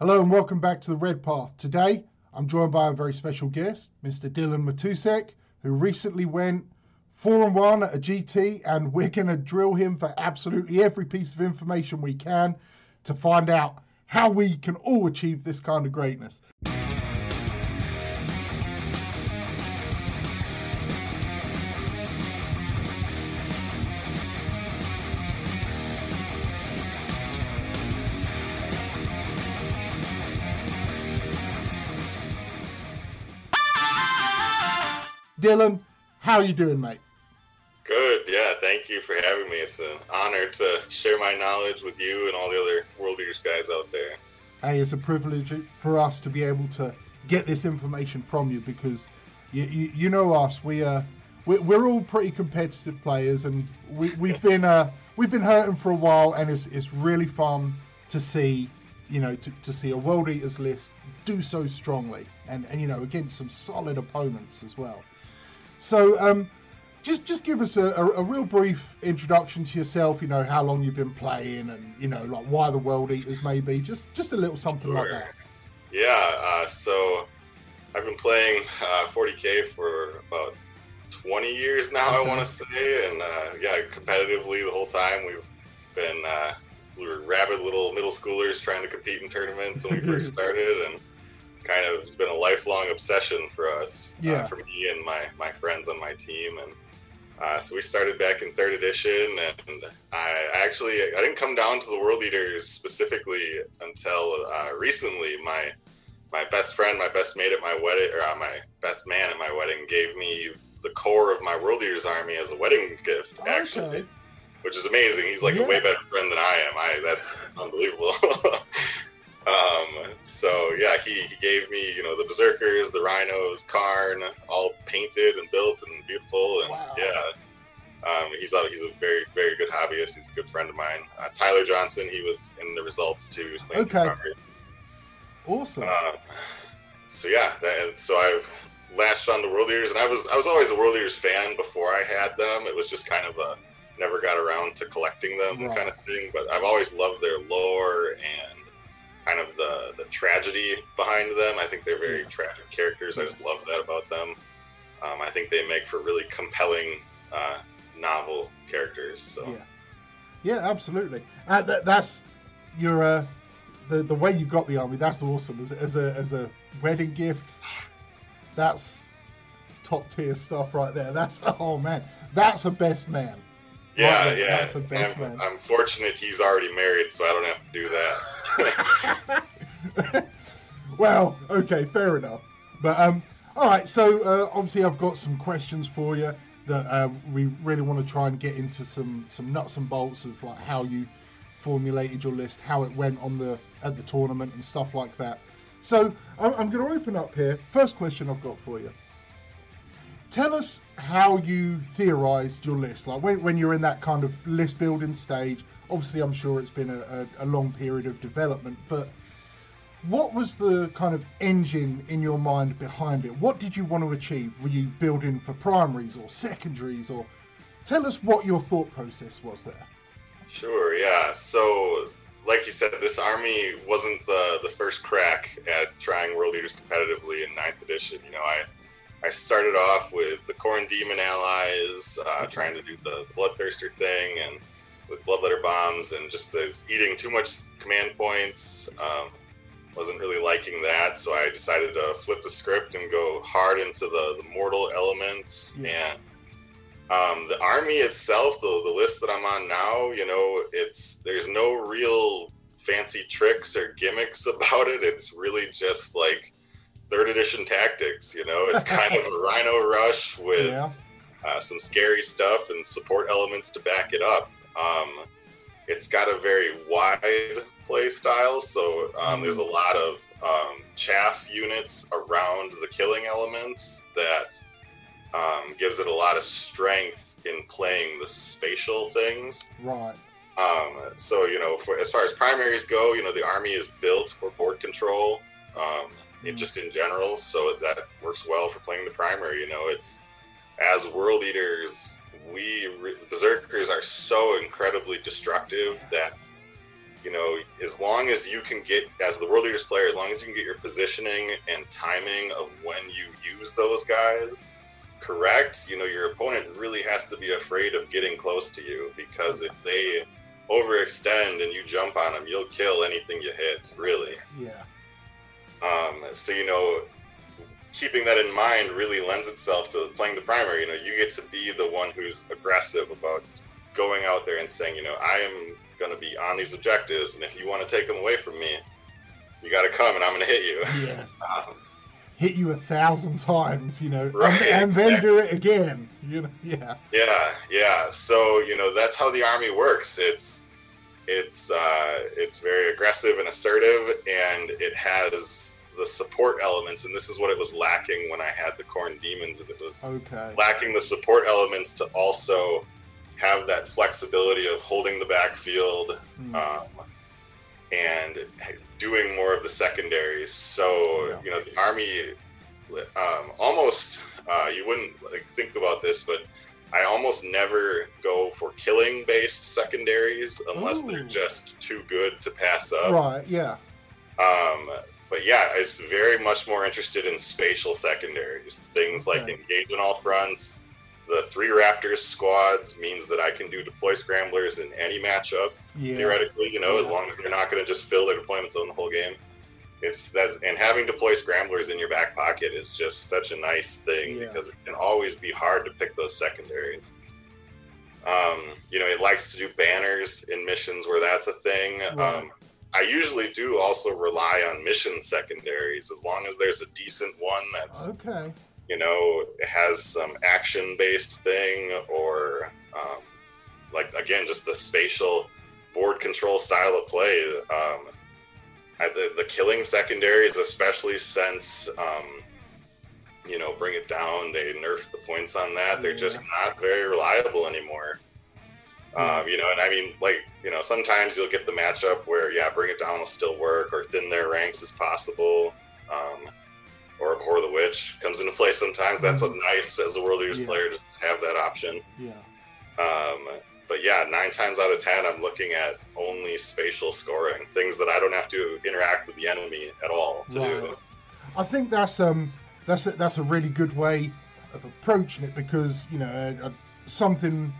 Hello and welcome back to the Red Path. Today, I'm joined by a very special guest, Mr. Dylan Matousek, who recently went four and one at a GT, and we're going to drill him for absolutely every piece of information we can to find out how we can all achieve this kind of greatness. Dylan, how are you doing, mate? Good, yeah. Thank you for having me. It's an honor to share my knowledge with you and all the other World Eaters guys out there. Hey, it's a privilege for us to be able to get this information from you because you, you, you know us. We uh, we, we're all pretty competitive players, and we, we've been uh, we've been hurting for a while, and it's it's really fun to see you know to, to see a World Eaters list do so strongly, and and you know against some solid opponents as well. So, um, just just give us a, a, a, real brief introduction to yourself. You know how long you've been playing, and you know like why the World Eaters maybe. Just just a little something sure. like that. Yeah. Uh, so I've been playing uh, 40k for about 20 years now. I want to say, and uh, yeah, competitively the whole time we've been. Uh, we were rabid little middle schoolers trying to compete in tournaments when we first started, and kind of it's been a lifelong obsession for us, uh, yeah. uh, for me and my my friends on my team, and uh, so we started back in third edition, and I actually I didn't come down to the World Eaters specifically until uh, recently. My my best friend, my best mate at my wedding, or uh, my best man at my wedding, gave me the core of my World Eaters army as a wedding gift. Actually. Which is amazing. He's like yeah. a way better friend than I am. I that's unbelievable. Um, so yeah, he, he gave me, you know, the Berserkers, the Rhinos, Kharn, all painted and built and beautiful. And wow. yeah, um, he's a, he's a very, very good hobbyist. He's a good friend of mine. Uh, Tyler Johnson, he was in the results too. Okay. Awesome. Uh, so yeah, that, so I've latched on to World Eaters, and I was I was always a World Eaters fan before I had them. It was just kind of a never got around to collecting them right. kind of thing. But I've always loved their lore and kind of the the tragedy behind them. I think they're very yeah. tragic characters. I just love that about them. Um, I think they make for really compelling uh, novel characters. So. Yeah, yeah, absolutely. Uh, that, that's your uh, the the way you got the army. That's awesome. As, as a as a wedding gift, that's top tier stuff right there. That's oh man, that's a best man. Yeah, right, yeah. That's a I'm. I'm fortunate he's already married, so I don't have to do that. well, okay, fair enough. But um, all right. So uh, obviously, I've got some questions for you that uh, we really want to try and get into some some nuts and bolts of like how you formulated your list, how it went on the at the tournament, and stuff like that. So I'm, I'm going to open up here. First question I've got for you. Tell us how you theorized your list, like when, when you're in that kind of list building stage obviously, I'm sure it's been a, a, a long period of development, but what was the kind of engine in your mind behind it? What did you want to achieve? Were you building for primaries or secondaries, or tell us what your thought process was there? Sure, yeah. So, like you said, this army wasn't the the first crack at trying World Eaters competitively in Ninth Edition. You know, I I started off with the Khorne Demon allies, uh, trying to do the Bloodthirster thing, and with bloodletter bombs and just eating too much command points. Um, wasn't really liking that, so I decided to flip the script and go hard into the, the mortal elements. Yeah. And um, the army itself, the, the list that I'm on now, you know, it's there's no real fancy tricks or gimmicks about it. It's really just like third edition tactics. You know, it's kind of a Rhino rush with yeah. uh, some scary stuff and support elements to back it up. Um, it's got a very wide play style, so um, there's a mm. lot of um, chaff units around the killing elements that um, gives it a lot of strength in playing the spatial things. Right. Um, so you know, for, as far as primaries go, you know, the army is built for board control. Um. Just in general, so that works well for playing the primary. You know, it's as world eaters we berserkers are so incredibly destructive that you know, as long as you can get, as the world eaters player, as long as you can get your positioning and timing of when you use those guys correct, you know, your opponent really has to be afraid of getting close to you because if they overextend and you jump on them, you'll kill anything you hit, really. Yeah. Um, so, you know, keeping that in mind really lends itself to playing the primary. You know, you get to be the one who's aggressive about going out there and saying, you know, I am going to be on these objectives, and if you want to take them away from me, you got to come, and I'm going to hit you. Yes. Um, Hit you a thousand times, you know, Right, and, and then exactly. do it again. You know, yeah. Yeah, yeah. So you know that's how the army works. It's it's uh, it's very aggressive and assertive, and it has the support elements. And this is what it was lacking when I had the Khorne Demons. Is it was Okay. lacking the support elements to also have that flexibility of holding the backfield Mm. um, and doing more of the secondaries. So Yeah. you know the army um, almost uh, you wouldn't like think about this, but I almost never go for killing based secondaries unless they're just too good to pass up. Right. Yeah. Um, but yeah, it's very much more interested in spatial secondaries. Things like engage on all fronts. The three Raptors squads means that I can do deploy scramblers in any matchup Yeah. theoretically, you know, as long as they're not going to just fill their deployment zone the whole game. It's that's and having deploy scramblers in your back pocket is just such a nice thing Yeah. because it can always be hard to pick those secondaries. Um, you know, it likes to do banners in missions where that's a thing. Right. Um, I usually do also rely on mission secondaries as long as there's a decent one that's Okay. you know, it has some action based thing or um, like again just the spatial board control style of play. Um, I, the the killing secondaries, especially since um, you know bring it down, they nerfed the points on that. They're just not very reliable anymore. Um, you know, and I mean, like, you know, sometimes you'll get the matchup where, yeah, bring it down will still work, or thin their ranks as possible. Um, or Abhor the Witch comes into play sometimes. That's a nice as the World Eaters Yeah. player to have that option. Yeah. Um, but yeah, nine times out of ten, I'm looking at only spatial scoring, things that I don't have to interact with the enemy at all to Right. do. I think that's um that's a, that's a really good way of approaching it because you know uh, uh, something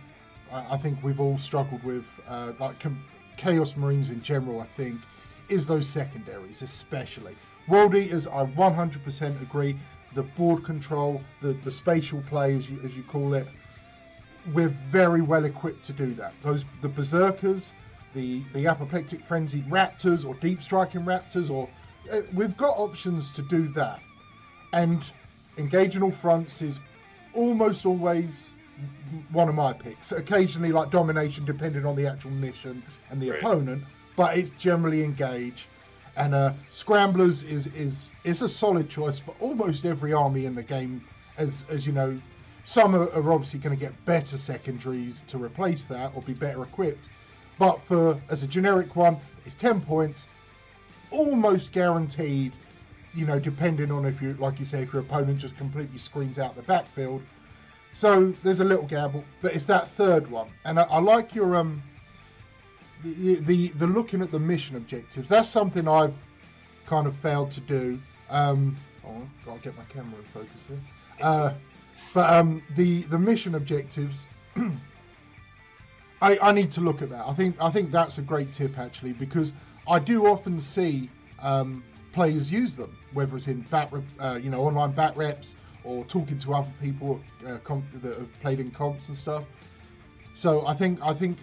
I, think we've all struggled with uh, like Chaos Marines in general. I think is those secondaries, especially World Eaters. I 100% agree. The board control, the the spatial play, as you as you call it, we're very well equipped to do that. Those the berserkers, the the apoplectic frenzied raptors, or deep striking raptors, or uh, we've got options to do that. And engaging all fronts is almost always one of my picks. Occasionally, like domination, depending on the actual mission and the Right. opponent, but it's generally engage. And uh, scramblers is is is a solid choice for almost every army in the game. As as you know, some are, are obviously going to get better secondaries to replace that or be better equipped. But for as a generic one, it's ten points, almost guaranteed. You know, depending on if you, like you say, if your opponent just completely screens out the backfield. So there's a little gamble, but it's that third one, and I, I like your um, the, the the looking at the mission objectives. That's something I've kind of failed to do. Um, oh, gotta get my camera in focus here. Uh, but um, the the mission objectives, I, I need to look at that. I think I think that's a great tip actually because I do often see um, players use them, whether it's in bat, uh, you know, online bat reps or talking to other people uh, comp- that have played in comps and stuff. So I think I think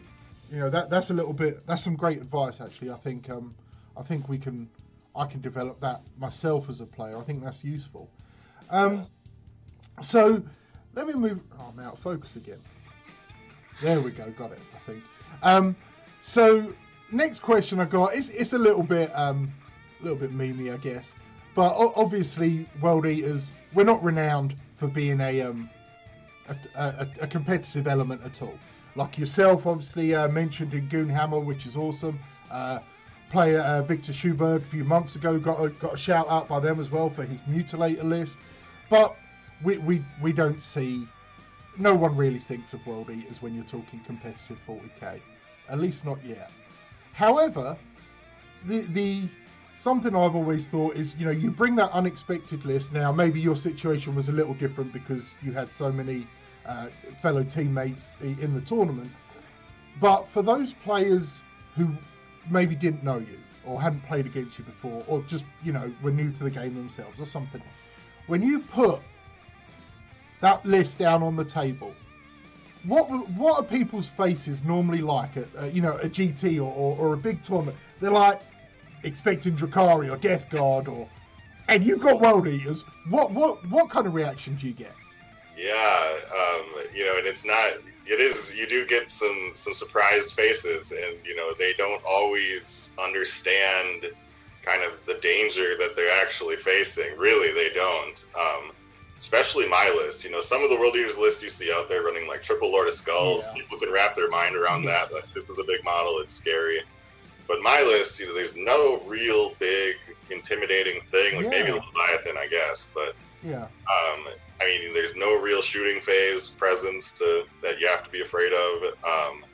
you know that that's a little bit that's some great advice actually. I think um, I think we can I can develop that myself as a player. I think that's useful. Um, so let me move. Oh, I'm out of focus again. There we go. Got it. I think. Um, so next question I got is it's a little bit um, a little bit memey, I guess. But obviously, World Eaters we're not renowned for being a um, a, a, a competitive element at all. Like yourself, obviously uh, mentioned in Goonhammer, which is awesome. Uh, player uh, Victor Schubert a few months ago got a, got a shout out by them as well for his mutilator list. But we, we, we don't see, no one really thinks of World Eaters when you're talking competitive 40k. At least not yet. However, the the something I've always thought is, you know, you bring that unexpected list. Now, maybe your situation was a little different because you had so many uh, fellow teammates in the tournament. But for those players who maybe didn't know you or hadn't played against you before, or just you know were new to the game themselves or something, when you put that list down on the table, what what are people's faces normally like at uh, you know a GT or, or, or, a big tournament? They're like expecting Drukhari or Death Guard or, and you've got World Eaters. What what what kind of reaction do you get? Yeah, um, you know, and it's not. It is. You do get some some surprised faces, and you know they don't always understand kind of the danger that they're actually facing. Really, they don't. Um, especially my list. You know, some of the world eaters lists you see out there running like triple Lord of Skulls. Yeah. People can wrap their mind around yes. that. Like, this is a big model. It's scary. But my list, you know, there's no real big intimidating thing. Like yeah. maybe the Leviathan, I guess. But yeah. Um, I mean, there's no real shooting phase presence to that you have to be afraid of. Um,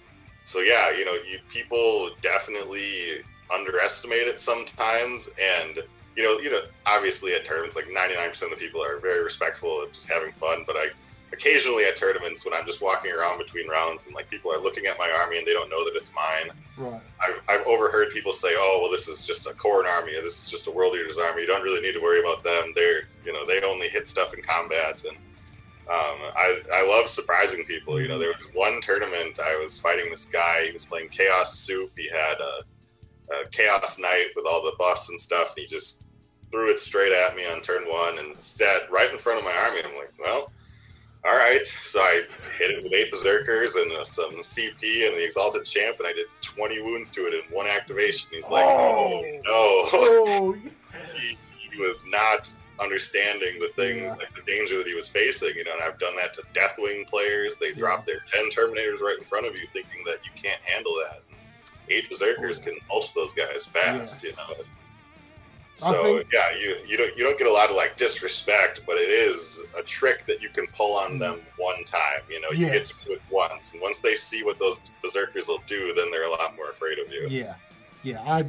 so yeah, you know, you, people definitely underestimate it sometimes, and you know, you know, obviously at tournaments, like 99% of the people are very respectful of just having fun. But I occasionally at tournaments when I'm just walking around between rounds and like people are looking at my army and they don't know that it's mine. Right. I've, I've overheard people say, "Oh, well, this is just a Khorne army, or this is just a World Eaters army. You don't really need to worry about them. They're, you know, they only hit stuff in combat." And um, I, I love surprising people. You know, there was one tournament I was fighting this guy. He was playing Chaos Soup. He had a, a Chaos Knight with all the buffs and stuff. And he just threw it straight at me on turn one and sat right in front of my army. I'm like, well, all right. So I hit it with eight berserkers and uh, some CP and the exalted champ, and I did 20 wounds to it in one activation. He's like, oh, oh no. Oh, he, he, was not understanding the thing, yeah. like the danger that he was facing. You know, and I've done that to Deathwing players. They yeah. drop their 10 Terminators right in front of you, thinking that you can't handle that. Eight berserkers oh. can mulch those guys fast. Yes. You know. So think, yeah, you you don't you don't get a lot of like disrespect, but it is a trick that you can pull on them one time. You know, you yes. get to do it once, and once they see what those berserkers will do, then they're a lot more afraid of you. Yeah, yeah. I,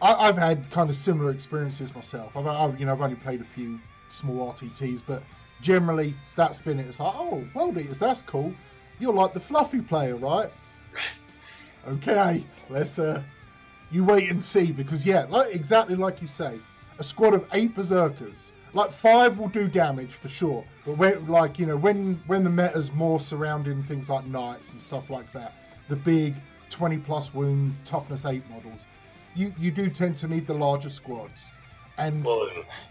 I have had kind of similar experiences myself. I've, I've you know I've only played a few small RTTs, but generally that's been it. It's like oh, well, that's cool. You're like the fluffy player, right? okay, let's uh, you wait and see because yeah, like exactly like you say a squad of eight berserkers. Like five will do damage for sure, but when like you know when when the meta's more surrounding things like knights and stuff like that, the big twenty plus wound toughness eight models, you you do tend to need the larger squads. And well,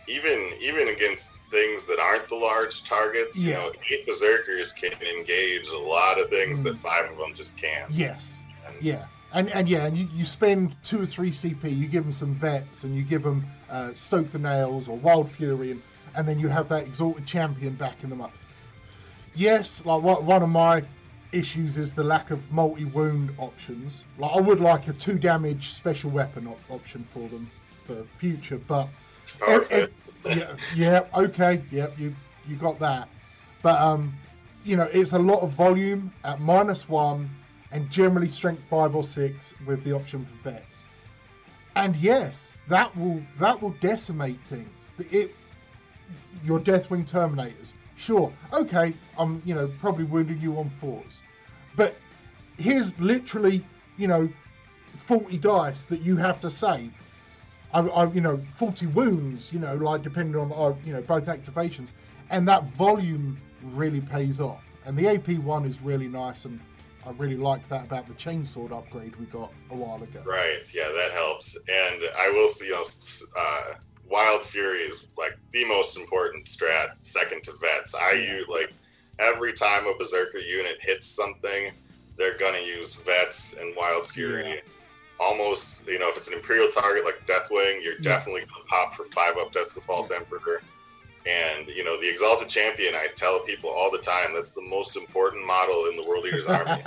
even even against things that aren't the large targets, yeah. you know, eight berserkers can engage a lot of things mm. that five of them just can't. Yes. And, yeah and and yeah, and you, you spend two or three CP, you give them some vets, and you give them uh, Stoke the Nails or Wild Fury, and, and then you have that exalted champion backing them up. Yes, like what, one of my issues is the lack of multi wound options. Like I would like a two damage special weapon op- option for them for future, but yeah, yeah, okay, yep, yeah, you you got that, but um, you know, it's a lot of volume at minus one and generally strength five or six with the option for vets. And yes, that will that will decimate things. It your Deathwing Terminators. Sure, okay, I'm you know probably wounding you on fours, but here's literally you know 40 dice that you have to save. I, I, you know 40 wounds you know like depending on uh, you know both activations and that volume really pays off and the ap one is really nice and I really like that about the chainsword upgrade we got a while ago. Right. Yeah, that helps. And I will see, you know, uh, Wild Fury is like the most important strat, second to vets. I use like every time a Berserker unit hits something, they're gonna use vets and Wild Fury. Yeah. Almost, you know, if it's an Imperial target like Deathwing, you're yeah. definitely gonna pop for five up Death the False yeah. Emperor. And you know, the Exalted Champion, I tell people all the time, that's the most important model in the World Eaters Army.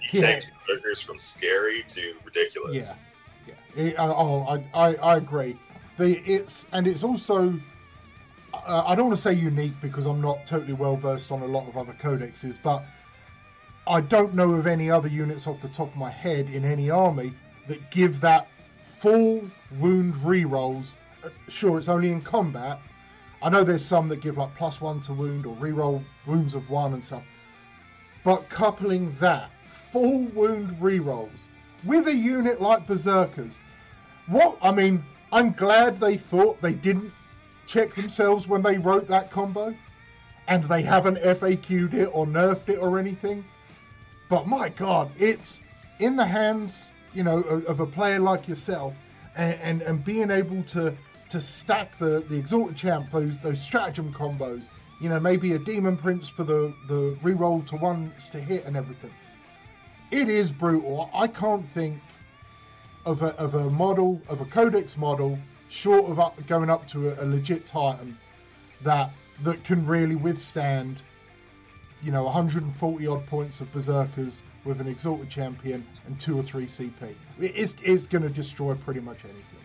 He yeah. takes characters from scary to ridiculous. Yeah, yeah. It, uh, oh, I, I, I agree. The it's and it's also. Uh, I don't want to say unique because I'm not totally well versed on a lot of other codexes, but I don't know of any other units off the top of my head in any army that give that full wound rerolls. Uh, Sure, it's only in combat. I know there's some that give like plus one to wound or reroll wounds of one and stuff. But coupling that full wound rerolls with a unit like Berserkers, what I mean, I'm glad they thought they didn't check themselves when they wrote that combo, and they haven't FAQ'd it or nerfed it or anything. But my God, it's in the hands, you know, of, of a player like yourself, and, and and being able to to stack the the exalted champ those those stratagem combos. You know, maybe a demon prince for the the reroll to ones to hit and everything. It is brutal. I can't think of a of a model of a codex model short of up, going up to a, a legit titan that that can really withstand you know 140 odd points of berserkers with an exalted champion and two or three CP. It is is going to destroy pretty much anything.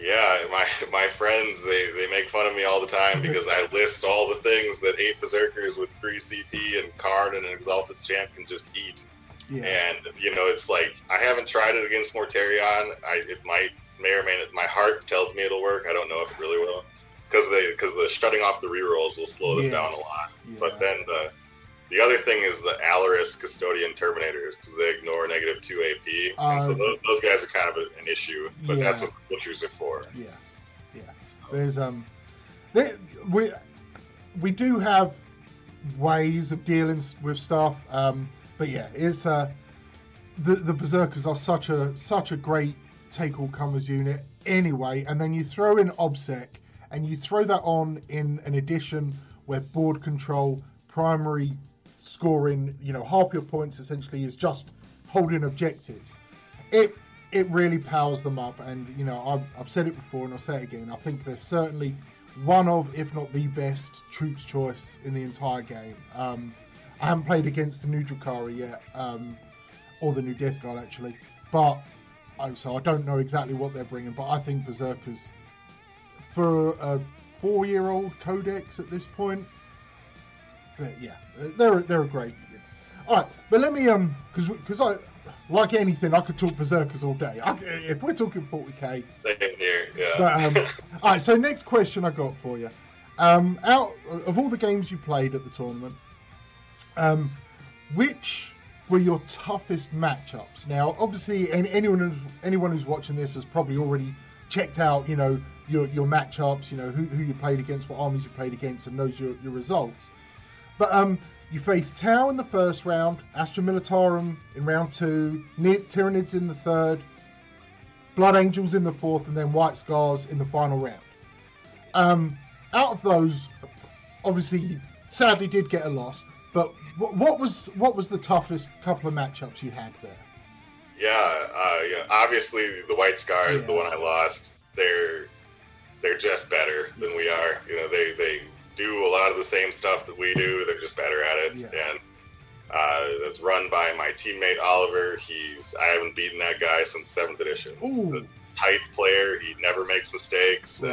Yeah, my my friends they, they make fun of me all the time because I list all the things that eight berserkers with three CP and Kharn and an exalted champ can just eat. Yeah. And you know, it's like I haven't tried it against Mortarion. I it might may or may not. My heart tells me it'll work. I don't know if it really will because they because the shutting off the rerolls will slow them down a lot. yeah. But then the the other thing is the Allarus Custodian Terminators because they ignore negative two AP, and so Uh, those, those guys are kind of a, an issue. But that's Yeah. what butchers are for. Yeah, yeah. There's um, there, we we do have ways of dealing with stuff. Um, but yeah, it's uh, the the berserkers are such a such a great take all comers unit anyway. And then you throw in obsec, and you throw that on in an edition where board control, primary scoring, you know, half your points essentially is just holding objectives. It it really powers them up and you know I've, I've said it before and i'll say it again. I think they're certainly one of if not the best troops choice in the entire game. Um, i haven't played against the new Drukhari yet um, or the new death guard actually but I, so i don't know exactly what they're bringing but i think berserkers for a four year old codex at this point they're, yeah they're they're a great all right but let me um because because i like anything, I could talk berserkers all day. I, if we're talking 40k, Same here. Yeah. but um, all right. So next question I got for you: um, out of all the games you played at the tournament, um, which were your toughest matchups? Now, obviously, any, anyone who's, anyone who's watching this has probably already checked out, you know, your your matchups, you know, who, who you played against, what armies you played against, and knows your, your results. But um, you faced Tau in the first round, Astra Militarum in round two, Ni- Tyranids in the third, Blood Angels in the fourth, and then White Scars in the final round. Um, out of those, obviously, you sadly did get a loss. But what, was what was the toughest couple of matchups you had there? Yeah, uh, you know, obviously the White Scars, the one I lost, they're they're just better than we are. You know, they they do a lot of the same stuff that we do. They're just better at it, Yeah. and uh, it's run by my teammate Oliver. He's I haven't beaten that guy since seventh edition. Ooh, Tight player. He never makes mistakes. and,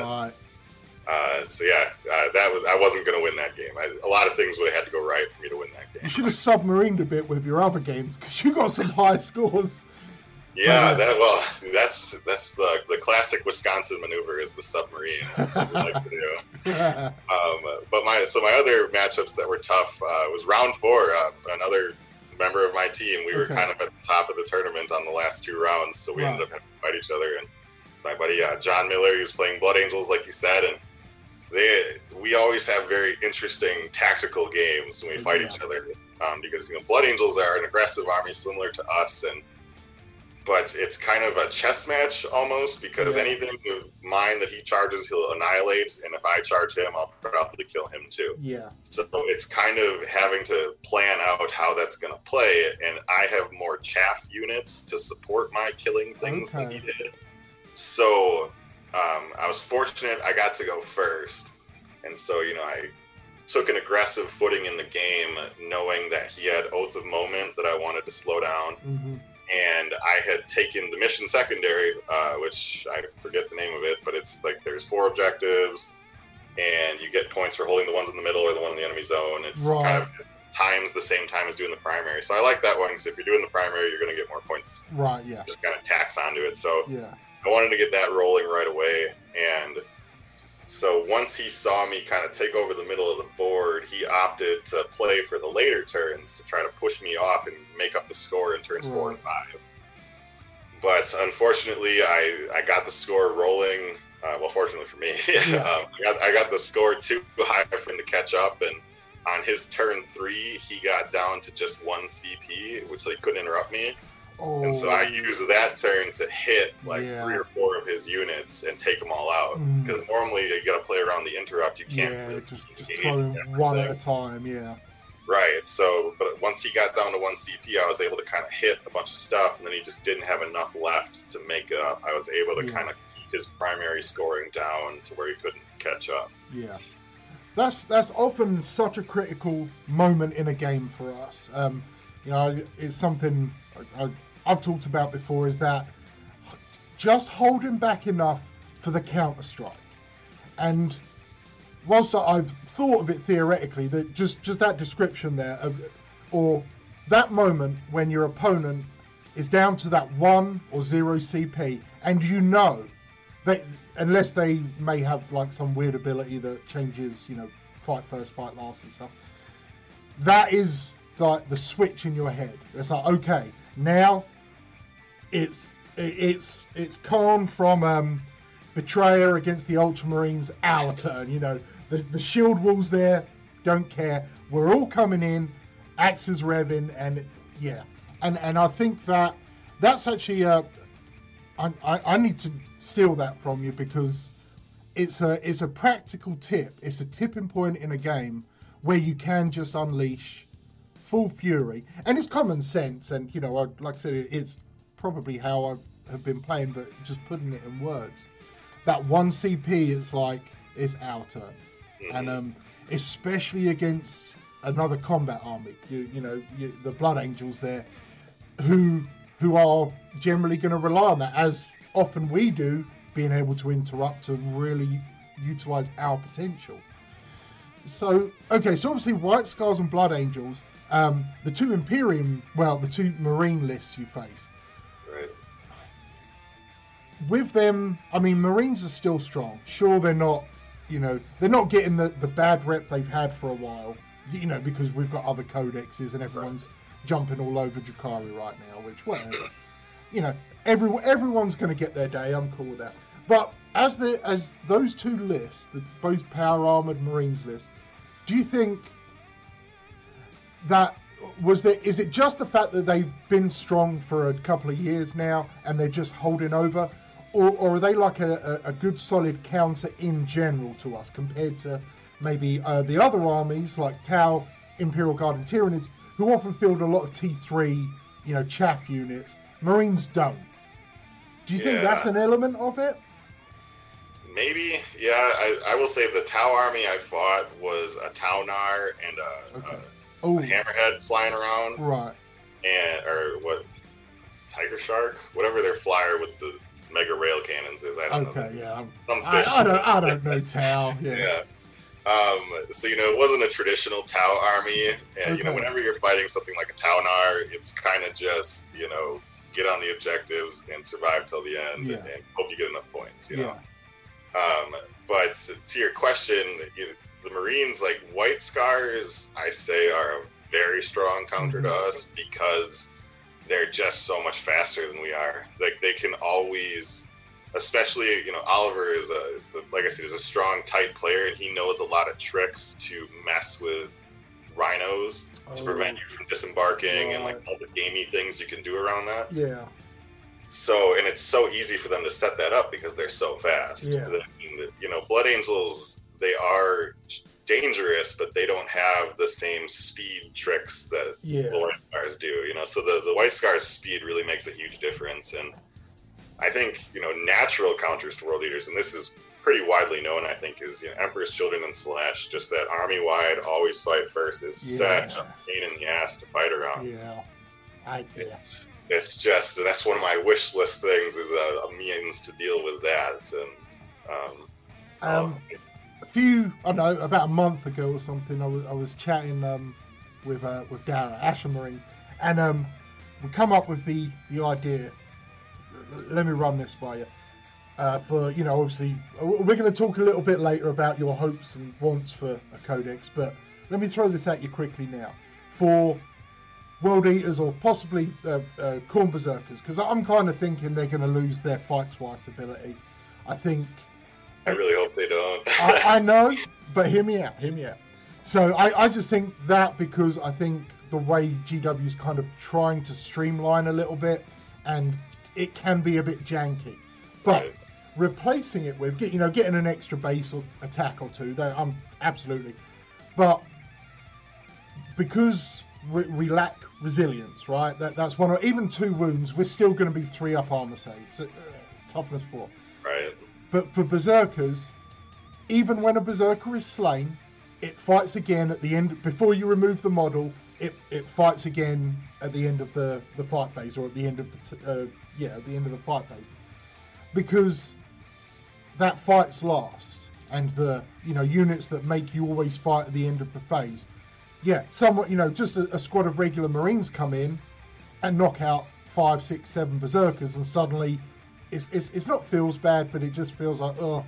uh, so yeah, uh, that was I wasn't going to win that game. I, a lot of things would have had to go right for me to win that game. You should have submarined a bit with your other games because you got some high scores. Yeah, that well, that's that's the the classic Wisconsin maneuver is the submarine. That's what we like to do. Um, but my so my other matchups that were tough uh, was round four. Uh, another member of my team. We were Okay. kind of at the top of the tournament on the last two rounds, so we Right. ended up having to fight each other. And it's my buddy uh, John Miller. He was playing Blood Angels, like you said, and they we always have very interesting tactical games when we fight each other um, because you know Blood Angels are an aggressive army similar to us and. But it's kind of a chess match almost because Yeah. anything of mine that he charges, he'll annihilate, and if I charge him, I'll probably kill him too. yeah. So it's kind of having to plan out how that's going to play. And I have more chaff units to support my killing things than he did. So um, I was fortunate I got to go first. And so, you know, I took an aggressive footing in the game, knowing that he had Oath of Moment that I wanted to slow down. hmm And I had taken the mission secondary, uh, which I forget the name of it, but it's like there's four objectives, and you get points for holding the ones in the middle or the one in the enemy zone. It's Right. kind of times the same time as doing the primary. So I like that one because if you're doing the primary, you're going to get more points. Right. Yeah. Just kind of tax onto it. So Yeah. I wanted to get that rolling right away. And so once he saw me kind of take over the middle of the board, he opted to play for the later turns to try to push me off and make up the score in turns four and five. But unfortunately, I, I got the score rolling. Uh, well, fortunately for me, Yeah. um, I, got, I got the score too high for him to catch up. And on his turn three, he got down to just one CP, which he couldn't interrupt me. Oh. And so I use that turn to hit like Yeah. three or four of his units and take them all out. Mm. Because normally you got to play around the interrupt. You can't Yeah. really Just just throw one at a time. Yeah. Right. So, but once he got down to one CP, I was able to kind of hit a bunch of stuff, and then he just didn't have enough left to make up. I was able to Yeah. kind of keep his primary scoring down to where he couldn't catch up. Yeah, that's that's often such a critical moment in a game for us. Um, you know, it's something I, I, I've talked about before. Is that just holding back enough for the counter strike, and whilst I've thought of it theoretically, that just just that description there, of, or that moment when your opponent is down to that one or zero CP, and you know that unless they may have like some weird ability that changes, you know, fight first, fight last and stuff. That is like the switch in your head. It's like okay, now it's it's it's Kharn from um, Betrayer against the Ultramarines. Our turn, you know, the the shield walls there. Don't care. We're all coming in. Axes revving, and yeah, and and I think that that's actually a I, I, I need to steal that from you because it's a it's a practical tip. It's a tipping point in a game where you can just unleash full fury, and it's common sense. And you know, like I said, it's probably how I have been playing, but just putting it in words. That one CP is like it's our turn, and um, especially against another combat army. You you know you, the Blood Angels there, who who are generally going to rely on that as often we do, being able to interrupt to really utilize our potential. So okay, so obviously White Scars and Blood Angels, um, the two Imperium, well, the two Marine lists you face. Right. With them, I mean, Marines are still strong. Sure, they're not, you know, they're not getting the, the bad rep they've had for a while, you know, because we've got other codexes and everyone's jumping all over Drukhari right now, which, whatever. you know, everyone everyone's going to get their day. I'm cool with that. But as the as those two lists, the both power armored Marines list, do you think that was there? Is it just the fact that they've been strong for a couple of years now and they're just holding over, or, or are they like a, a, good solid counter in general to us compared to maybe uh, the other armies like Tau, Imperial Guard, and Tyranids, who often field a lot of T3, you know, chaff units. Marines don't. Do you think that's an element of it? Maybe, yeah. I, I will say the Tau army I fought was a Ta'unar and a, Okay. a, a hammerhead flying around, right. and or what Tiger Shark, whatever their flyer with the mega rail cannons is. I don't know. Okay, yeah. I'm- Some I. I don't. I don't know Tau. Yeah. yeah. Um, so you know, it wasn't a traditional Tau army, and you know, whenever you're fighting something like a Ta'unar, it's kind of just you know get on the objectives and survive till the end, Yeah. and hope you get enough points. You Yeah. know. Um, but to your question, you know, the Marines, like White Scars, I say are a very strong counter to Mhm. us because they're just so much faster than we are. Like they can always, especially you know, Oliver is a like I said, is a strong, tight player, and he knows a lot of tricks to mess with rhinos to Oh, prevent you from disembarking and like all the gamey things you can do around that. Yeah. So, and it's so easy for them to set that up because they're so fast. Yeah. That, you know, Blood Angels, they are dangerous, but they don't have the same speed tricks that Yeah. the White Scars do. You know, so the, the White Scars speed really makes a huge difference. And I think, you know, natural counters to World Eaters, and this is pretty widely known, I think, is you know, Emperor's Children and Slaanesh, just that army wide, always fight first is such a pain in the ass to fight around. Yeah. I yeah. It's, just that's one of my wish list things is a, a means to deal with that. And um, Um, a few, I don't know, about a month ago or something, I was I was chatting um, with uh, with Dara Ashen Marines, and um, we come up with the the idea. Let me run this by you. Uh, for you know, obviously, we're going to talk a little bit later about your hopes and wants for a codex, but let me throw this at you quickly now. For World Eaters or possibly uh, uh, Khorne Berserkers, because I'm kind of thinking they're going to lose their fight twice ability. I think. I really hope they don't. I, I, know, but hear me out. Hear me out. So I, I just think that because I think the way GW is kind of trying to streamline a little bit, and it can be a bit janky, but. Right. Replacing it with, you know, getting an extra base or attack or two, I'm absolutely, but because we, we lack resilience, right? That, that's one. or even two wounds, we're still going to be three up armor saves. Uh, toughness four. Right. But for berserkers, even when a berserker is slain, it fights again at the end. Before you remove the model, it, it fights again at the end of the, the fight phase, or at the end of the t- uh, yeah, at the end of the fight phase, because that fights last, and the you know units that make you always fight at the end of the phase yeah, somewhat, you know, just a, a, squad of regular Marines come in and knock out five, six, seven berserkers, and suddenly it's, it's, it's not feels bad, but it just feels like, oh,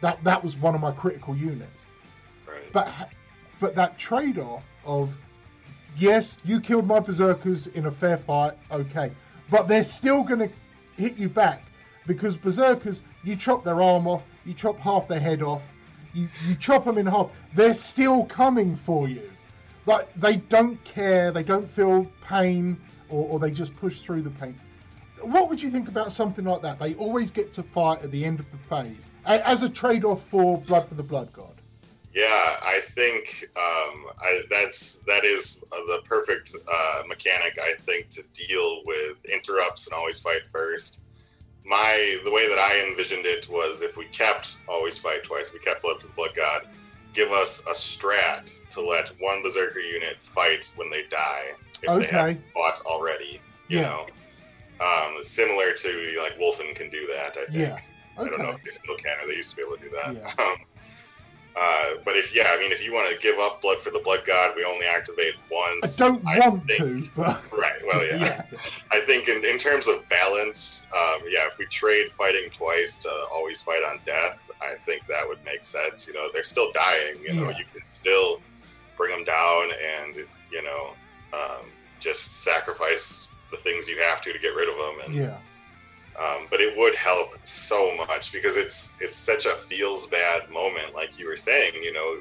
that, that was one of my critical units. Right. But, but that trade off of, yes, you killed my berserkers in a fair fight, okay, but they're still going to hit you back because berserkers, you chop their arm off, you chop half their head off, you, you chop them in half, they're still coming for you like they don't care, they don't feel pain, or, or they just push through the pain. What would you think about something like that? They always get to fight at the end of the phase as a trade-off for Blood for the Blood God. Yeah, I think um, I, that's that is the perfect uh, mechanic. I think to deal with interrupts and always fight first. My the way that I envisioned it was if we kept always fight twice, we kept Blood for the Blood God give us a strat to let one berserker unit fight when they die if okay. they have fought already. You yeah. know, um, similar to like Wulfen can do that. I think. Yeah. Okay. I don't know if they still can or they used to be able to do that. Yeah. Um, uh, but if yeah, I mean, if you want to give up blood for the blood god, we only activate once. I don't I want think, to, but right. Well, yeah. yeah. I think in, in terms of balance, um, yeah, if we trade fighting twice to always fight on death, I think that would make sense. You know, they're still dying. You know, yeah. you can still bring them down and you know um, just sacrifice the things you have to to get rid of them. And yeah. Um, but it would help so much because it's it's such a feels bad moment, like you were saying. You know,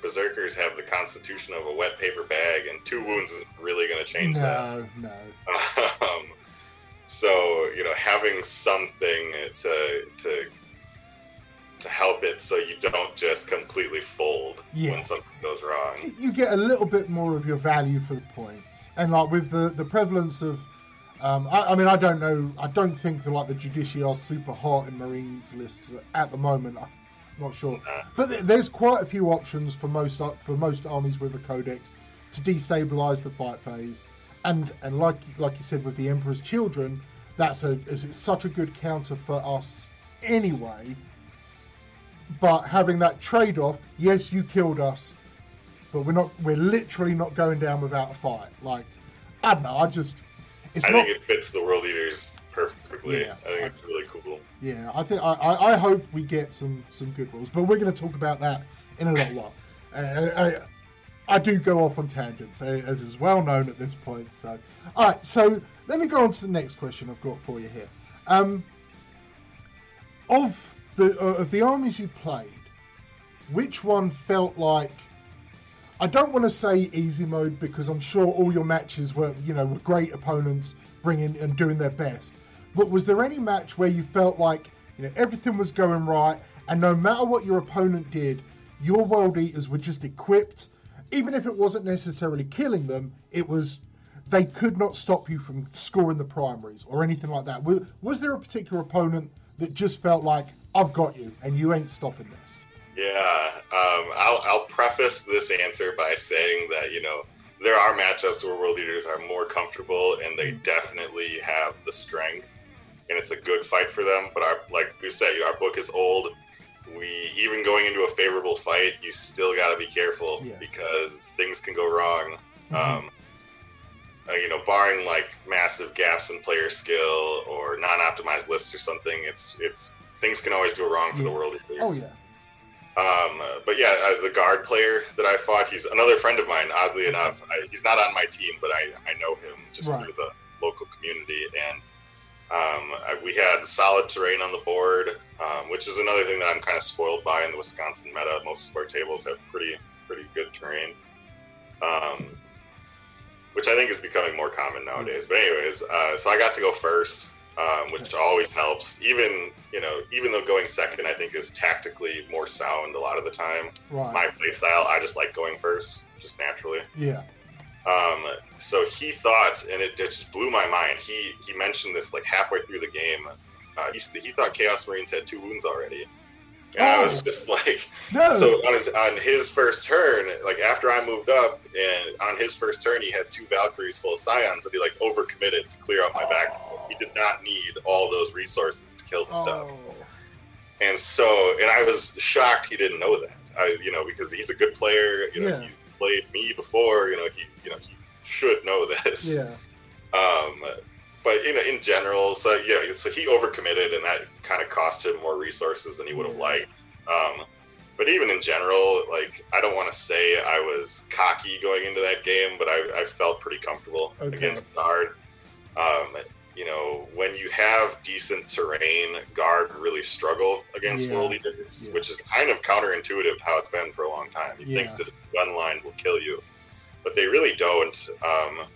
berserkers have the constitution of a wet paper bag, and two wounds isn't really going to change no, that. No, no. Um, so you know, having something to to to help it so you don't just completely fold yeah. when something goes wrong. You get a little bit more of your value for the points, and like with the the prevalence of, um, I, I, mean, I don't know, I don't think that like the Judiciars are super hot in Marines lists at the moment. I'm not sure, but th- there's quite a few options for most for most armies with a codex to destabilize the fight phase, and and like like you said with the Emperor's Children, that's a it's such a good counter for us anyway. But having that trade off, yes, you killed us, but we're not. We're literally not going down without a fight. Like I don't know. I just. It's I not, think it fits the world eaters perfectly. Yeah, I think I, it's really cool. Yeah, I think I, I, I, hope we get some some good rules, but we're going to talk about that in a little while. Uh, I, I do go off on tangents, as is well known at this point. So, all right. So let me go on to the next question I've got for you here. Um, of the uh, of the armies you played, which one felt like? I don't want to say easy mode because I'm sure all your matches were, you know, were great opponents bringing and doing their best. But was there any match where you felt like, you know, everything was going right, and no matter what your opponent did, your world eaters were just equipped, even if it wasn't necessarily killing them, it was they could not stop you from scoring the primaries or anything like that. Was, was there a particular opponent that just felt like I've got you, and you ain't stopping this. Yeah, um, I'll, I'll preface this answer by saying that you know there are matchups where world eaters are more comfortable, and they mm. definitely have the strength, and it's a good fight for them. But our, like we said, our book is old. We even going into a favorable fight, you still got to be careful yes. because things can go wrong. Um, uh, you know, barring like massive gaps in player skill or non-optimized lists or something, it's it's things can always go wrong for the world. Oh yeah. Um, but yeah, uh, the guard player that I fought, he's another friend of mine. Oddly enough, I, he's not on my team, but I, I know him just Right. through the local community, and um, I, we had solid terrain on the board, um, which is another thing that I'm kind of spoiled by in the Wisconsin meta. Most of our tables have pretty pretty good terrain, um, which I think is becoming more common nowadays. But anyways, uh, so I got to go first um, which always helps. Even you know, even though going second, I think is tactically more sound a lot of the time. Right. My play style, I just like going first, just naturally. yeah. Um, so he thought, and it, it just blew my mind. He he mentioned this like halfway through the game. Uh, he, he thought Chaos Marines had two wounds already, and I was Oh. just like, No. so on his on his first turn, like after I moved up, and on his first turn, he had two Valkyries full of Scions that he like overcommitted to clear out my back. He did not need all those resources to kill the stuff. Oh. And so, and I was shocked he didn't know that. I, you know, because he's a good player. You know, Yeah. he's played me before. You know, he, you know, he should know this. Yeah. Um, but you know, in general, so yeah, so he overcommitted, and that kind of cost him more resources than he would have Yeah. liked. Um, but even in general, like I don't want to say I was cocky going into that game, but I, I felt pretty comfortable Okay. against guard. Um, you know, when you have decent terrain, guard really struggle against Yeah. world Yeah. which is kind of counterintuitive how it's been for a long time. You Yeah. think the gun line will kill you, but they really don't. Um,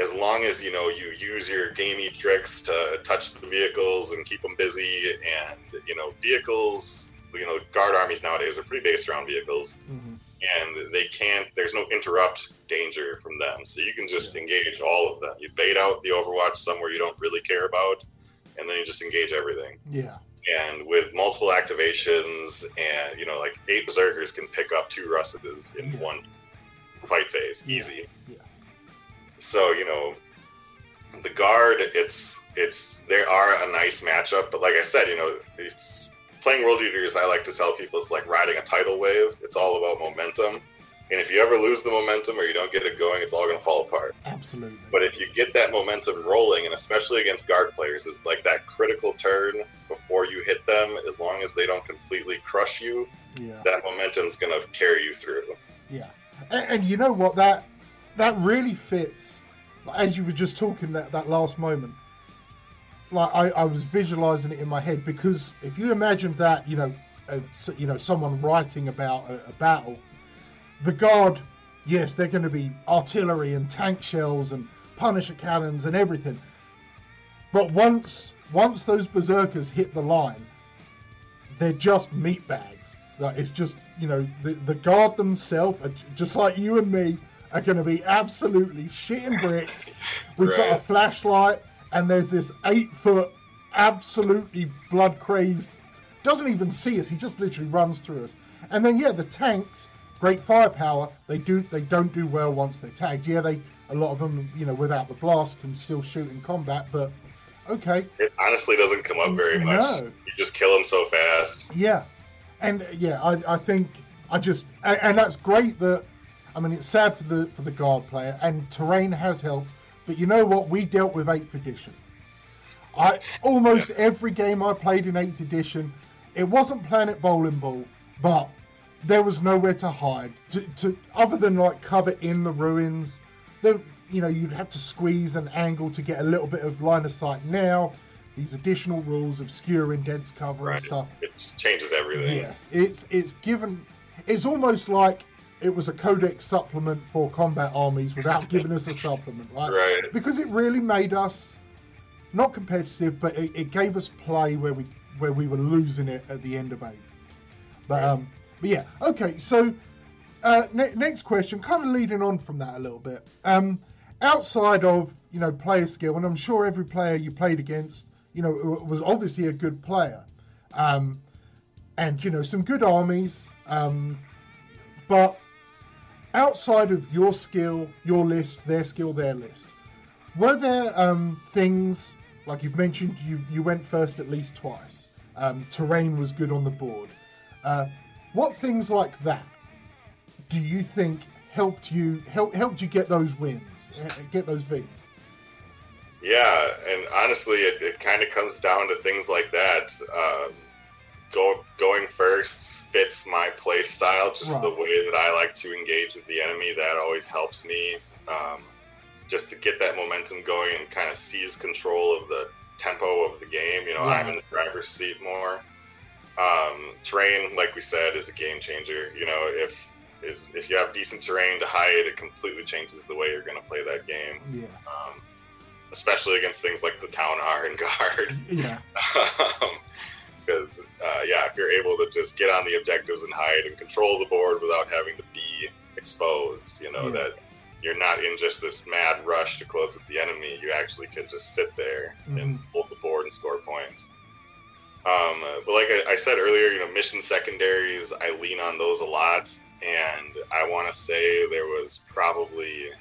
as long as you know you use your gamey tricks to touch the vehicles and keep them busy, and you know vehicles, you know guard armies nowadays are pretty based around vehicles hmm and they can't there's no interrupt danger from them so you can just engage all of them you bait out the overwatch somewhere you don't really care about and then you just engage everything Yeah. and with multiple activations and you know like eight berserkers can pick up two russes in Yeah. one fight phase Yeah. easy Yeah. so you know the guard it's it's they are a nice matchup but like i said you know it's playing world eaters i like to tell people it's like riding a tidal wave it's all about momentum and if you ever lose the momentum or you don't get it going it's all going to fall apart Absolutely. but if you get that momentum rolling and especially against guard players is like that critical turn before you hit them as long as they don't completely crush you yeah. that momentum's going to carry you through Yeah, and, and you know what that that really fits. As you were just talking that that last moment, like I, I was visualizing it in my head because if you imagine that, you know, uh, you know, someone writing about a, a battle, the guard, yes, they're going to be artillery and tank shells and Punisher cannons and everything. But once once those berserkers hit the line, they're just meat bags. Like it's just you know the the guard themselves, just like you and me, are going to be absolutely shitting bricks. We've got a flashlight, and there's this eight foot, absolutely blood crazed. Doesn't even see us. He just literally runs through us. And then yeah, the tanks, great firepower. They do they don't do well once they're tagged. Yeah, they a lot of them you know without the blast can still shoot in combat, but okay. it honestly doesn't come up very much No. you just kill them so fast Yeah, and yeah, I, I think I just and, and that's great that I mean it's sad for the for the guard player and terrain has helped, but you know what? We dealt with eighth edition. I almost every game I played in eighth edition, it wasn't Planet Bowling Ball, but there was nowhere to hide. To, to other than like cover in the ruins, there you know you'd have to squeeze and angle to get a little bit of line of sight. Now these additional rules, obscuring dense cover and stuff. it just changes everything Yes, it's it's given. It's almost like it was a codex supplement for combat armies without giving us a supplement, right? Right. Because it really made us not competitive, but it, it gave us play where we where we were losing it at the end of eight. But Right. um, but yeah, okay. So uh, ne- next question, kind of leading on from that a little bit. Um, outside of you know player skill, and I'm sure every player you played against, you know, was obviously a good player, um, and you know some good armies. Um, but outside of your skill, your list, their skill, their list, were there um, things like you've mentioned? You you went first at least twice. Um, terrain was good on the board. Uh, what things like that do you think helped you help, helped you get those wins, eh, get those V's? Yeah, and honestly, it, it kind of comes down to things like that. Um, go, going first fits my play style, just Right. the way that I like to engage with the enemy. That always helps me, um, just to get that momentum going and kind of seize control of the tempo of the game. You know, I'm in the driver's seat more. Um, terrain, like we said, is a game changer. You know, if is if you have decent terrain to hide, it completely changes the way you're going to play that game. Yeah, Um, especially against things like the town iron guard. yeah, Because uh, yeah, if you're able to just get on the objectives and hide and control the board without having to be exposed, you know Yeah. that you're not in just this mad rush to close with the enemy. You actually can just sit there and Mhm. hold the board and score points. Um, but like I, I said earlier, you know, mission secondaries, I lean on those a lot, and I want to say there was probably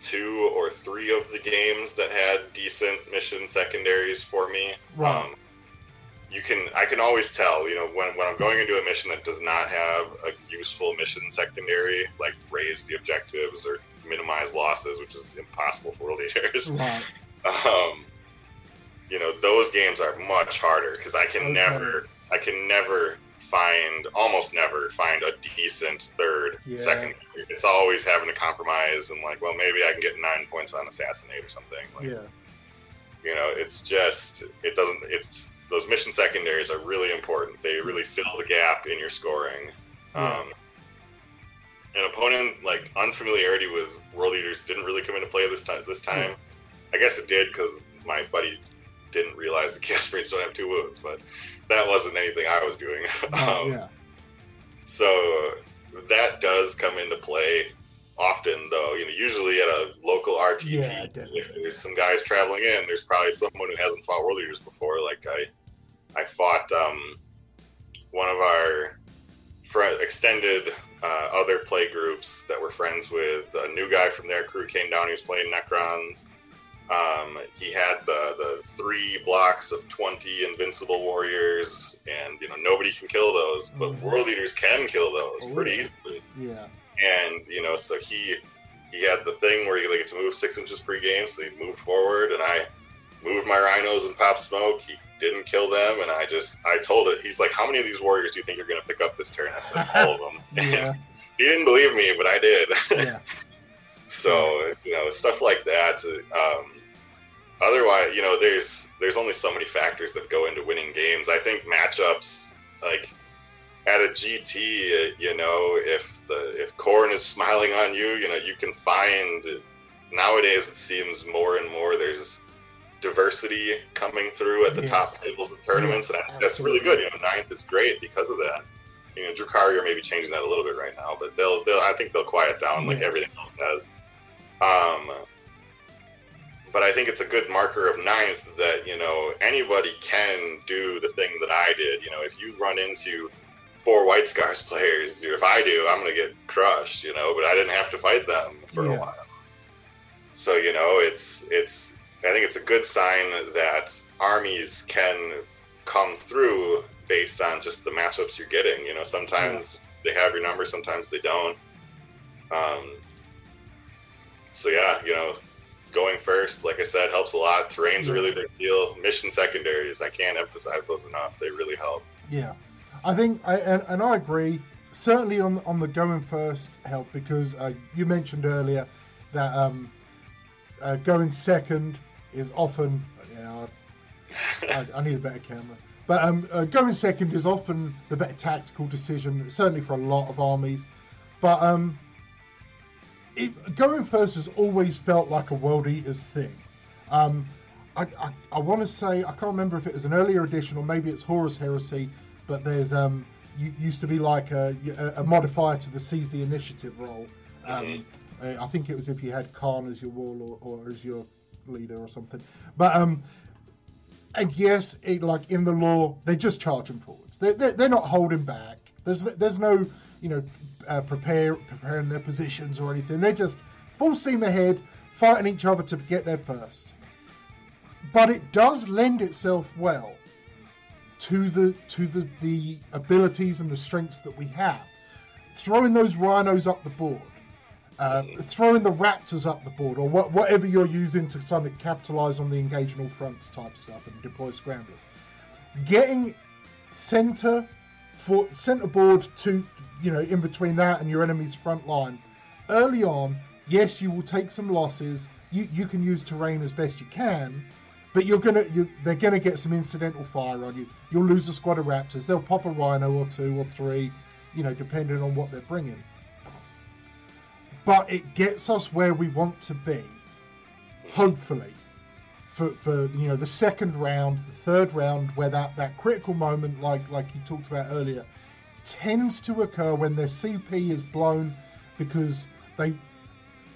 two or three of the games that had decent mission secondaries for me. Right. Um, you can, I can always tell, you know, when, when I'm going into a mission that does not have a useful mission secondary, like raise the objectives or minimize losses, which is impossible for world eaters. right. um, you know those games are much harder because I can Okay. never, I can never find, almost never find a decent third, Yeah. second. It's always having to compromise and like, well, maybe I can get nine points on assassinate or something. Like, Yeah, you know, it's just it doesn't. It's those mission secondaries are really important. They really fill the gap in your scoring. Um, an opponent like unfamiliarity with world eaters didn't really come into play this time. This time, I guess it did because my buddy didn't realize the chaos marines don't have two wounds, but that wasn't anything I was doing. um, yeah, so that does come into play often, though. You know, usually at a local RTT, Yeah, if there's some guys traveling in, there's probably someone who hasn't fought world eaters before. Like I, I fought um, one of our fri extended uh, other play groups that we're friends with. A new guy from their crew came down. He was playing Necrons. Um, he had the the three blocks of twenty invincible warriors, and you know nobody can kill those, but Mhm. world eaters can kill those Oh, pretty yeah. easily. yeah, And you know, so he he had the thing where you get to move six inches pre-game, so he moved forward, and I moved my rhinos and popped smoke. He didn't kill them, and I just I told it. He's like, "How many of these warriors do you think you're going to pick up this turn?" I said, "All of them." yeah, he didn't believe me, but I did. yeah, So you know stuff like that. Um, otherwise, you know, there's there's only so many factors that go into winning games. I think matchups like at a GT, you know, if the if Khorne is smiling on you, you know, you can find nowadays it seems more and more there's diversity coming through at the top Yes. tables of tournaments, Yes, and I think that's really good. You know, ninth is great because of that. You know, Drukhari are maybe changing that a little bit right now, but they'll, they'll I think they'll quiet down like everything else does. Um, but I think it's a good marker of ninth that you know anybody can do the thing that I did. You know, if you run into four White Scars players, if I do, I'm gonna get crushed. You know, but I didn't have to fight them for Yeah. a while. So you know, it's it's. I think it's a good sign that armies can come through based on just the matchups you're getting. You know, sometimes they have your number, sometimes they don't. Um, so yeah, you know, going first, like I said, helps a lot. Terrain's a really big deal. Mission secondaries, I can't emphasize those enough. They really help. yeah. I think, I, and, and I agree. Certainly on on the going first help because uh, you mentioned earlier that um, uh, going second is often. Yeah, I, I need a better camera. But um, uh, going second is often the better tactical decision, certainly for a lot of armies. But um, it, going first has always felt like a World Eaters thing. Um, I, I, I want to say, I can't remember if it was an earlier edition or maybe it's Horus Heresy, but there's um, you, used to be like a, a, modifier to the seize the initiative roll. Um, uh, I think it was if you had Kharn as your warlord or as your leader or something. But um, and yes, it, like in the law, they're just charging forwards. They're, they're, they're not holding back. There's there's no you know uh, prepare preparing their positions or anything. They're just full steam ahead, fighting each other to get there first. But it does lend itself well to the to the the abilities and the strengths that we have. Throwing those rhinos up the board uh, throwing the raptors up the board or what, whatever you're using to kind of capitalize on the engage all fronts type stuff and deploy scramblers. Getting center for center board to you know in between that and your enemy's front line early on. Yes, you will take some losses. You you can use terrain as best you can, but you're gonna you, they're gonna get some incidental fire on you. You'll lose a squad of raptors. They'll pop a rhino or two or three, you know, depending on what they're bringing. But it gets us where we want to be, hopefully, for, for you know the second round, the third round, where that, that critical moment, like like you talked about earlier, tends to occur when their CP is blown because they,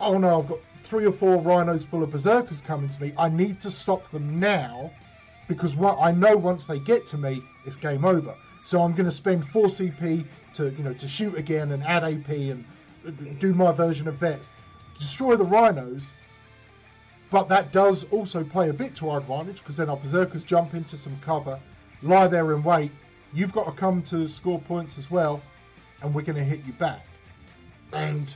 oh no, I've got three or four rhinos full of berserkers coming to me. I need to stop them now because what I know once they get to me, it's game over. So I'm going to spend four CP to you know to shoot again and add AP and do my version of vets, destroy the rhinos. But that does also play a bit to our advantage because then our berserkers jump into some cover, lie there and wait. You've got to come to score points as well, and we're going to hit you back. And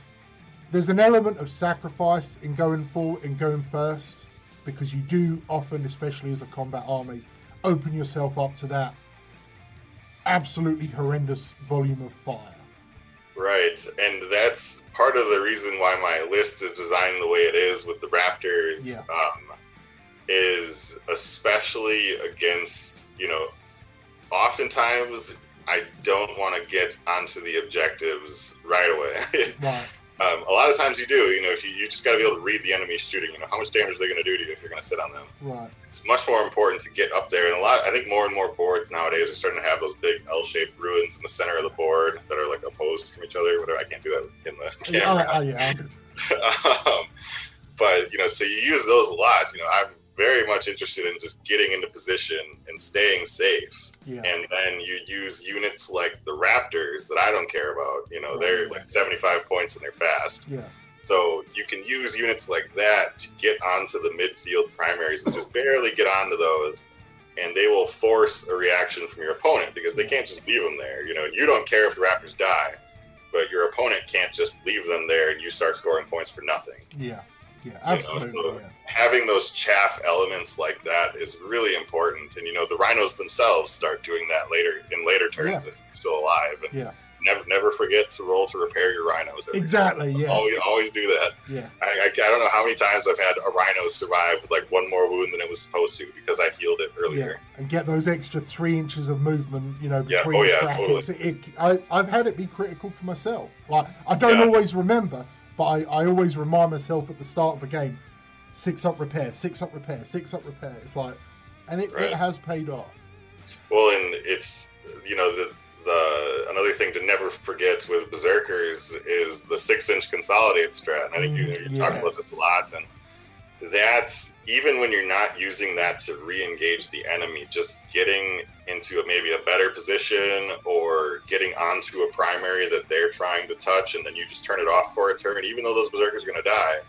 there's an element of sacrifice in going forward in going first because you do often, especially as a combat army, open yourself up to that absolutely horrendous volume of fire. Right, and that's part of the reason why my list is designed the way it is with the Raptors. Yeah. Um, is especially against you know, oftentimes I don't want to get onto the objectives right away. Right. Um, a lot of times you do. You know, if you, you just got to be able to read the enemy shooting. You know, how much damage are they going to do to you if you're going to sit on them? Right. It's much more important to get up there. And a lot, I think, more and more boards nowadays are starting to have those big L-shaped ruins in the center of the board that are like opposed from each other. Whatever. I can't do that in the camera. Oh, oh, yeah. Um, but you know, so you use those a lot. You know, I'm very much interested in just getting into position and staying safe. Yeah. And then you use units like the Raptors that I don't care about. You know, they're like 75 points and they're fast. Yeah. So you can use units like that to get onto the midfield primaries and just barely get onto those. And they will force a reaction from your opponent because they can't just leave them there. You know, you don't care if the Raptors die, but your opponent can't just leave them there and you start scoring points for nothing. Yeah. Yeah. You know, Absolutely. so yeah. having those chaff elements like that is really important. And you know, the rhinos themselves start doing that later in later turns Yeah. if you're still alive. And Yeah. never never forget to roll to repair your rhinos. Exactly, Yeah. Always always do that. Yeah. I, I, I don't know how many times I've had a rhino survive with like one more wound than it was supposed to because I healed it earlier. Yeah, and get those extra three inches of movement, you know, Yeah, oh, yeah, brackets. It, I, I've had it be critical for myself. Like, I don't Yeah. always remember, but I, I always remind myself at the start of a game, six up repair, six up repair, six up repair. It's like, and it, Right. it has paid off. Well, and it's you know the the another thing to never forget with berserkers is the six inch consolidate strat. And I think you, Mm, you're talking about this a lot. And that's even when you're not using that to re-engage the enemy, just getting into a, maybe a better position or getting onto a primary that they're trying to touch, and then you just turn it off for a turn, even though those berserkers are going to die.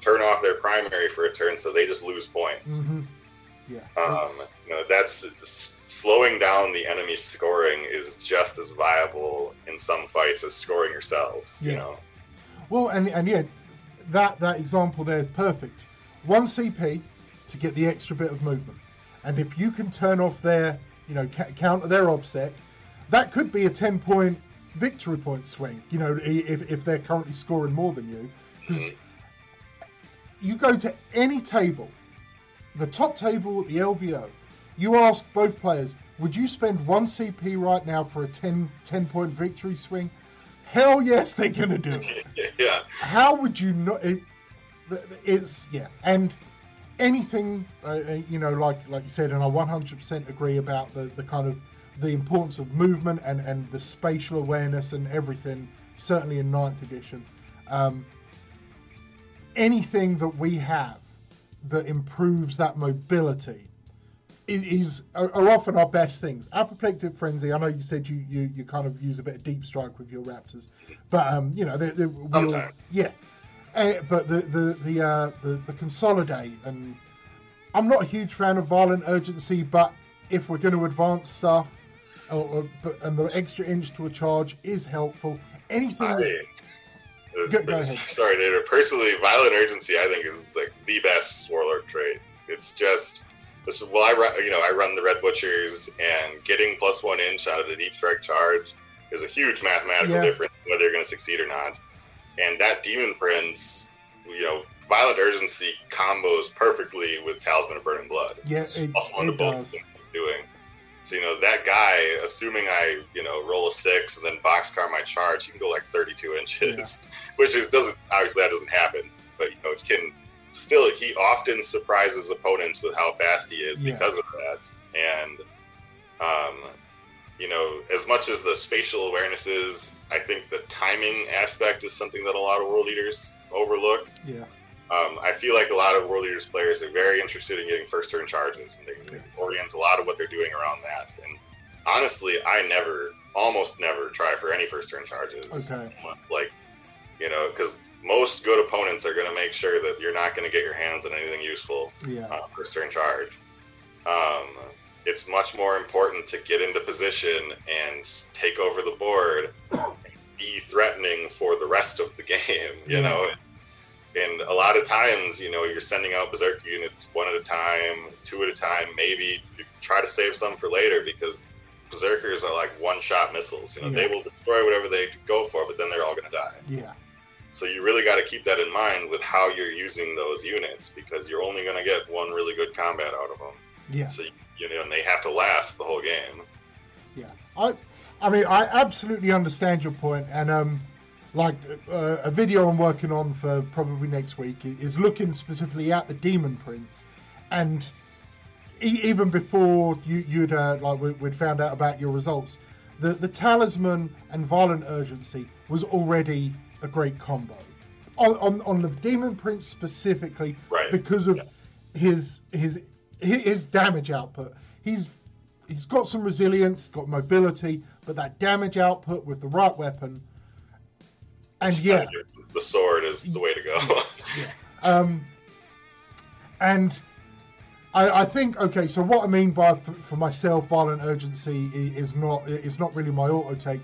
Turn off their primary for a turn, so they just lose points. hmm Yeah. Um, you know, that's s- slowing down the enemy scoring is just as viable in some fights as scoring yourself. You Yeah. know, Well, and and yeah, that that example there is perfect. One CP to get the extra bit of movement, and if you can turn off their, you know, ca- counter their obsec, that could be a ten point victory point swing. You know, if if they're currently scoring more than you, because you go to any table, the top table at the LVO, you ask both players, would you spend one CP right now for a 10, 10 point victory swing? Hell yes, they're gonna do it yeah, how would you not it's yeah and anything uh, uh, you know like like you said and i 100% agree about the the kind of the importance of movement and and the spatial awareness and everything certainly in ninth edition um, anything that we have that improves that mobility is, is are, often our best things. Apoplectic frenzy. I know you said you, you you kind of use a bit of deep strike with your raptors, but um, you know they they we all- Sometimes. yeah. Uh, but the the the, uh, the the consolidate and I'm not a huge fan of violent urgency, but if we're going to advance stuff, or, or, but, and the extra inch to a charge is helpful. Anything that I, Go, go. Sorry, David. Personally, violent urgency I think is like the best warlord trait. It's just this. Well, I run, you know, I run the Red Butchers, and getting plus one inch out of the deep strike charge is a huge mathematical Yeah. difference whether you're going to succeed or not. And that Demon Prince, you know, violent urgency combos perfectly with Talisman of Burning Blood. Yeah, It's it- also it does. doing. So you know that guy, assuming I you know roll a six and then boxcar my charge, he can go like 32 inches, which is doesn't obviously that doesn't happen, but you know he can still he often surprises opponents with how fast he is Yeah. because of that, and um, you know as much as the spatial awareness is, I think the timing aspect is something that a lot of world eaters overlook. Yeah, Um, I feel like a lot of World Eaters players are very interested in getting first turn charges, and they, they orient a lot of what they're doing around that. And honestly, I never, almost never, try for any first turn charges. Okay. Like, you know, because most good opponents are going to make sure that you're not going to get your hands on anything useful yeah, uh, first turn charge. Um, it's much more important to get into position and take over the board, and be threatening for the rest of the game. You Yeah. know, and a lot of times, you know, you're sending out berserker units one at a time, two at a time. Maybe you try to save some for later because berserkers are like one-shot missiles. You know, they will destroy whatever they go for, but then they're all going to die. yeah, So you really got to keep that in mind with how you're using those units because you're only going to get one really good combat out of them. Yeah. So you know, and they have to last the whole game. Yeah, I, I mean, I absolutely understand your point, and um, like uh, a video I'm working on for probably next week is looking specifically at the Demon Prince, and e- even before you, you'd uh, like we, we'd found out about your results, the the Talisman and Violent Urgency was already a great combo. On, on, on the Demon Prince specifically, Right. because of his his his damage output. He's he's got some resilience, got mobility, but that damage output with the right weapon, and yeah, the sword is the way to go. yeah. Um, and I, I think okay. So what I mean by for, for myself, violent urgency is not is not really my auto take.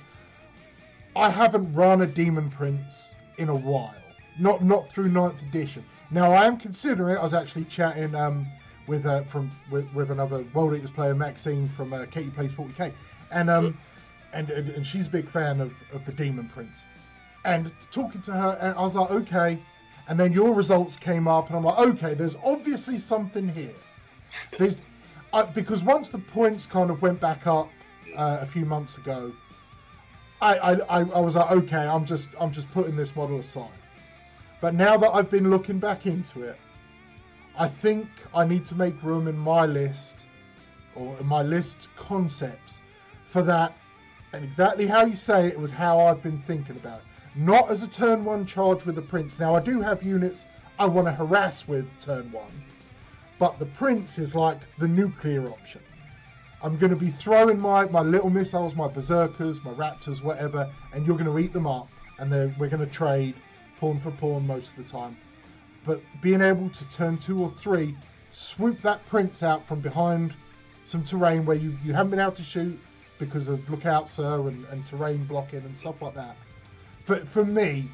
I haven't run a demon prince in a while, not not through ninth edition. Now I am considering. I was actually chatting um, with uh, from with, with another World Eaters player, Maxine from uh, Katie Plays 40k, and um, and, and and she's a big fan of, of the demon prince and talking to her, and I was like, okay. And then your results came up, and I'm like, okay, there's obviously something here. There's I, because once the points kind of went back up uh, a few months ago, I I I was like, okay, I'm just I'm just putting this model aside. But now that I've been looking back into it, I think I need to make room in my list or in my list concepts for that and exactly how you say it, was how I've been thinking about it. Not as a turn one charge with the prince. Now I do have units I want to harass with turn one, but the prince is like the nuclear option. I'm going to be throwing my, my little missiles, my berserkers, my raptors, whatever, and you're going to eat them up, and then we're going to trade pawn for pawn most of the time. But being able to turn two or three, swoop that prince out from behind some terrain where you, you haven't been able to shoot because of lookout sir and, and terrain blocking and stuff like that. For, for me,